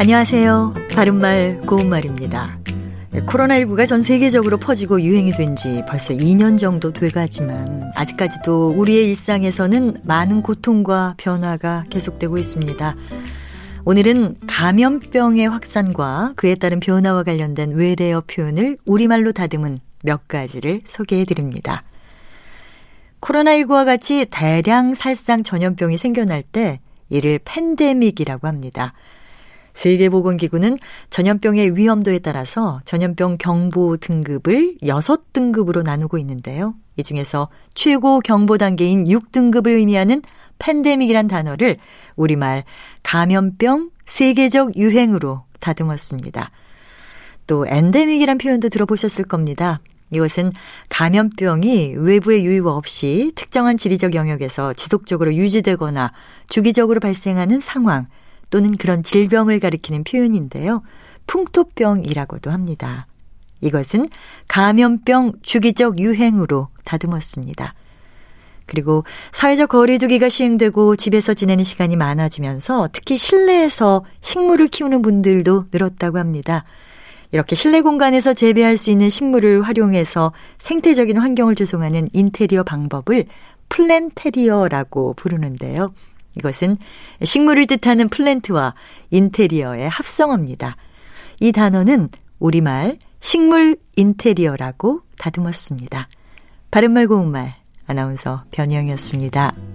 안녕하세요. 바른말 고운말입니다. 코로나19가 전 세계적으로 퍼지고 유행이 된 지 벌써 2년 정도 돼가지만 아직까지도 우리의 일상에서는 많은 고통과 변화가 계속되고 있습니다. 오늘은 감염병의 확산과 그에 따른 변화와 관련된 외래어 표현을 우리말로 다듬은 몇 가지를 소개해 드립니다. 코로나19와 같이 대량 살상 전염병이 생겨날 때 이를 팬데믹이라고 합니다. 세계보건기구는 전염병의 위험도에 따라서 전염병 경보 등급을 6등급으로 나누고 있는데요. 이 중에서 최고 경보 단계인 6등급을 의미하는 팬데믹이란 단어를 우리말 감염병 세계적 유행으로 다듬었습니다. 또 엔데믹이란 표현도 들어보셨을 겁니다. 이것은 감염병이 외부의 유입 없이 특정한 지리적 영역에서 지속적으로 유지되거나 주기적으로 발생하는 상황 또는 그런 질병을 가리키는 표현인데요. 풍토병이라고도 합니다. 이것은 감염병 주기적 유행으로 다듬었습니다. 그리고 사회적 거리두기가 시행되고 집에서 지내는 시간이 많아지면서 특히 실내에서 식물을 키우는 분들도 늘었다고 합니다. 이렇게 실내 공간에서 재배할 수 있는 식물을 활용해서 생태적인 환경을 조성하는 인테리어 방법을 플랜테리어라고 부르는데요. 이것은 식물을 뜻하는 플랜트와 인테리어의 합성어입니다. 이 단어는 우리말 식물 인테리어라고 다듬었습니다. 바른말 고운말 아나운서 변희영이었습니다.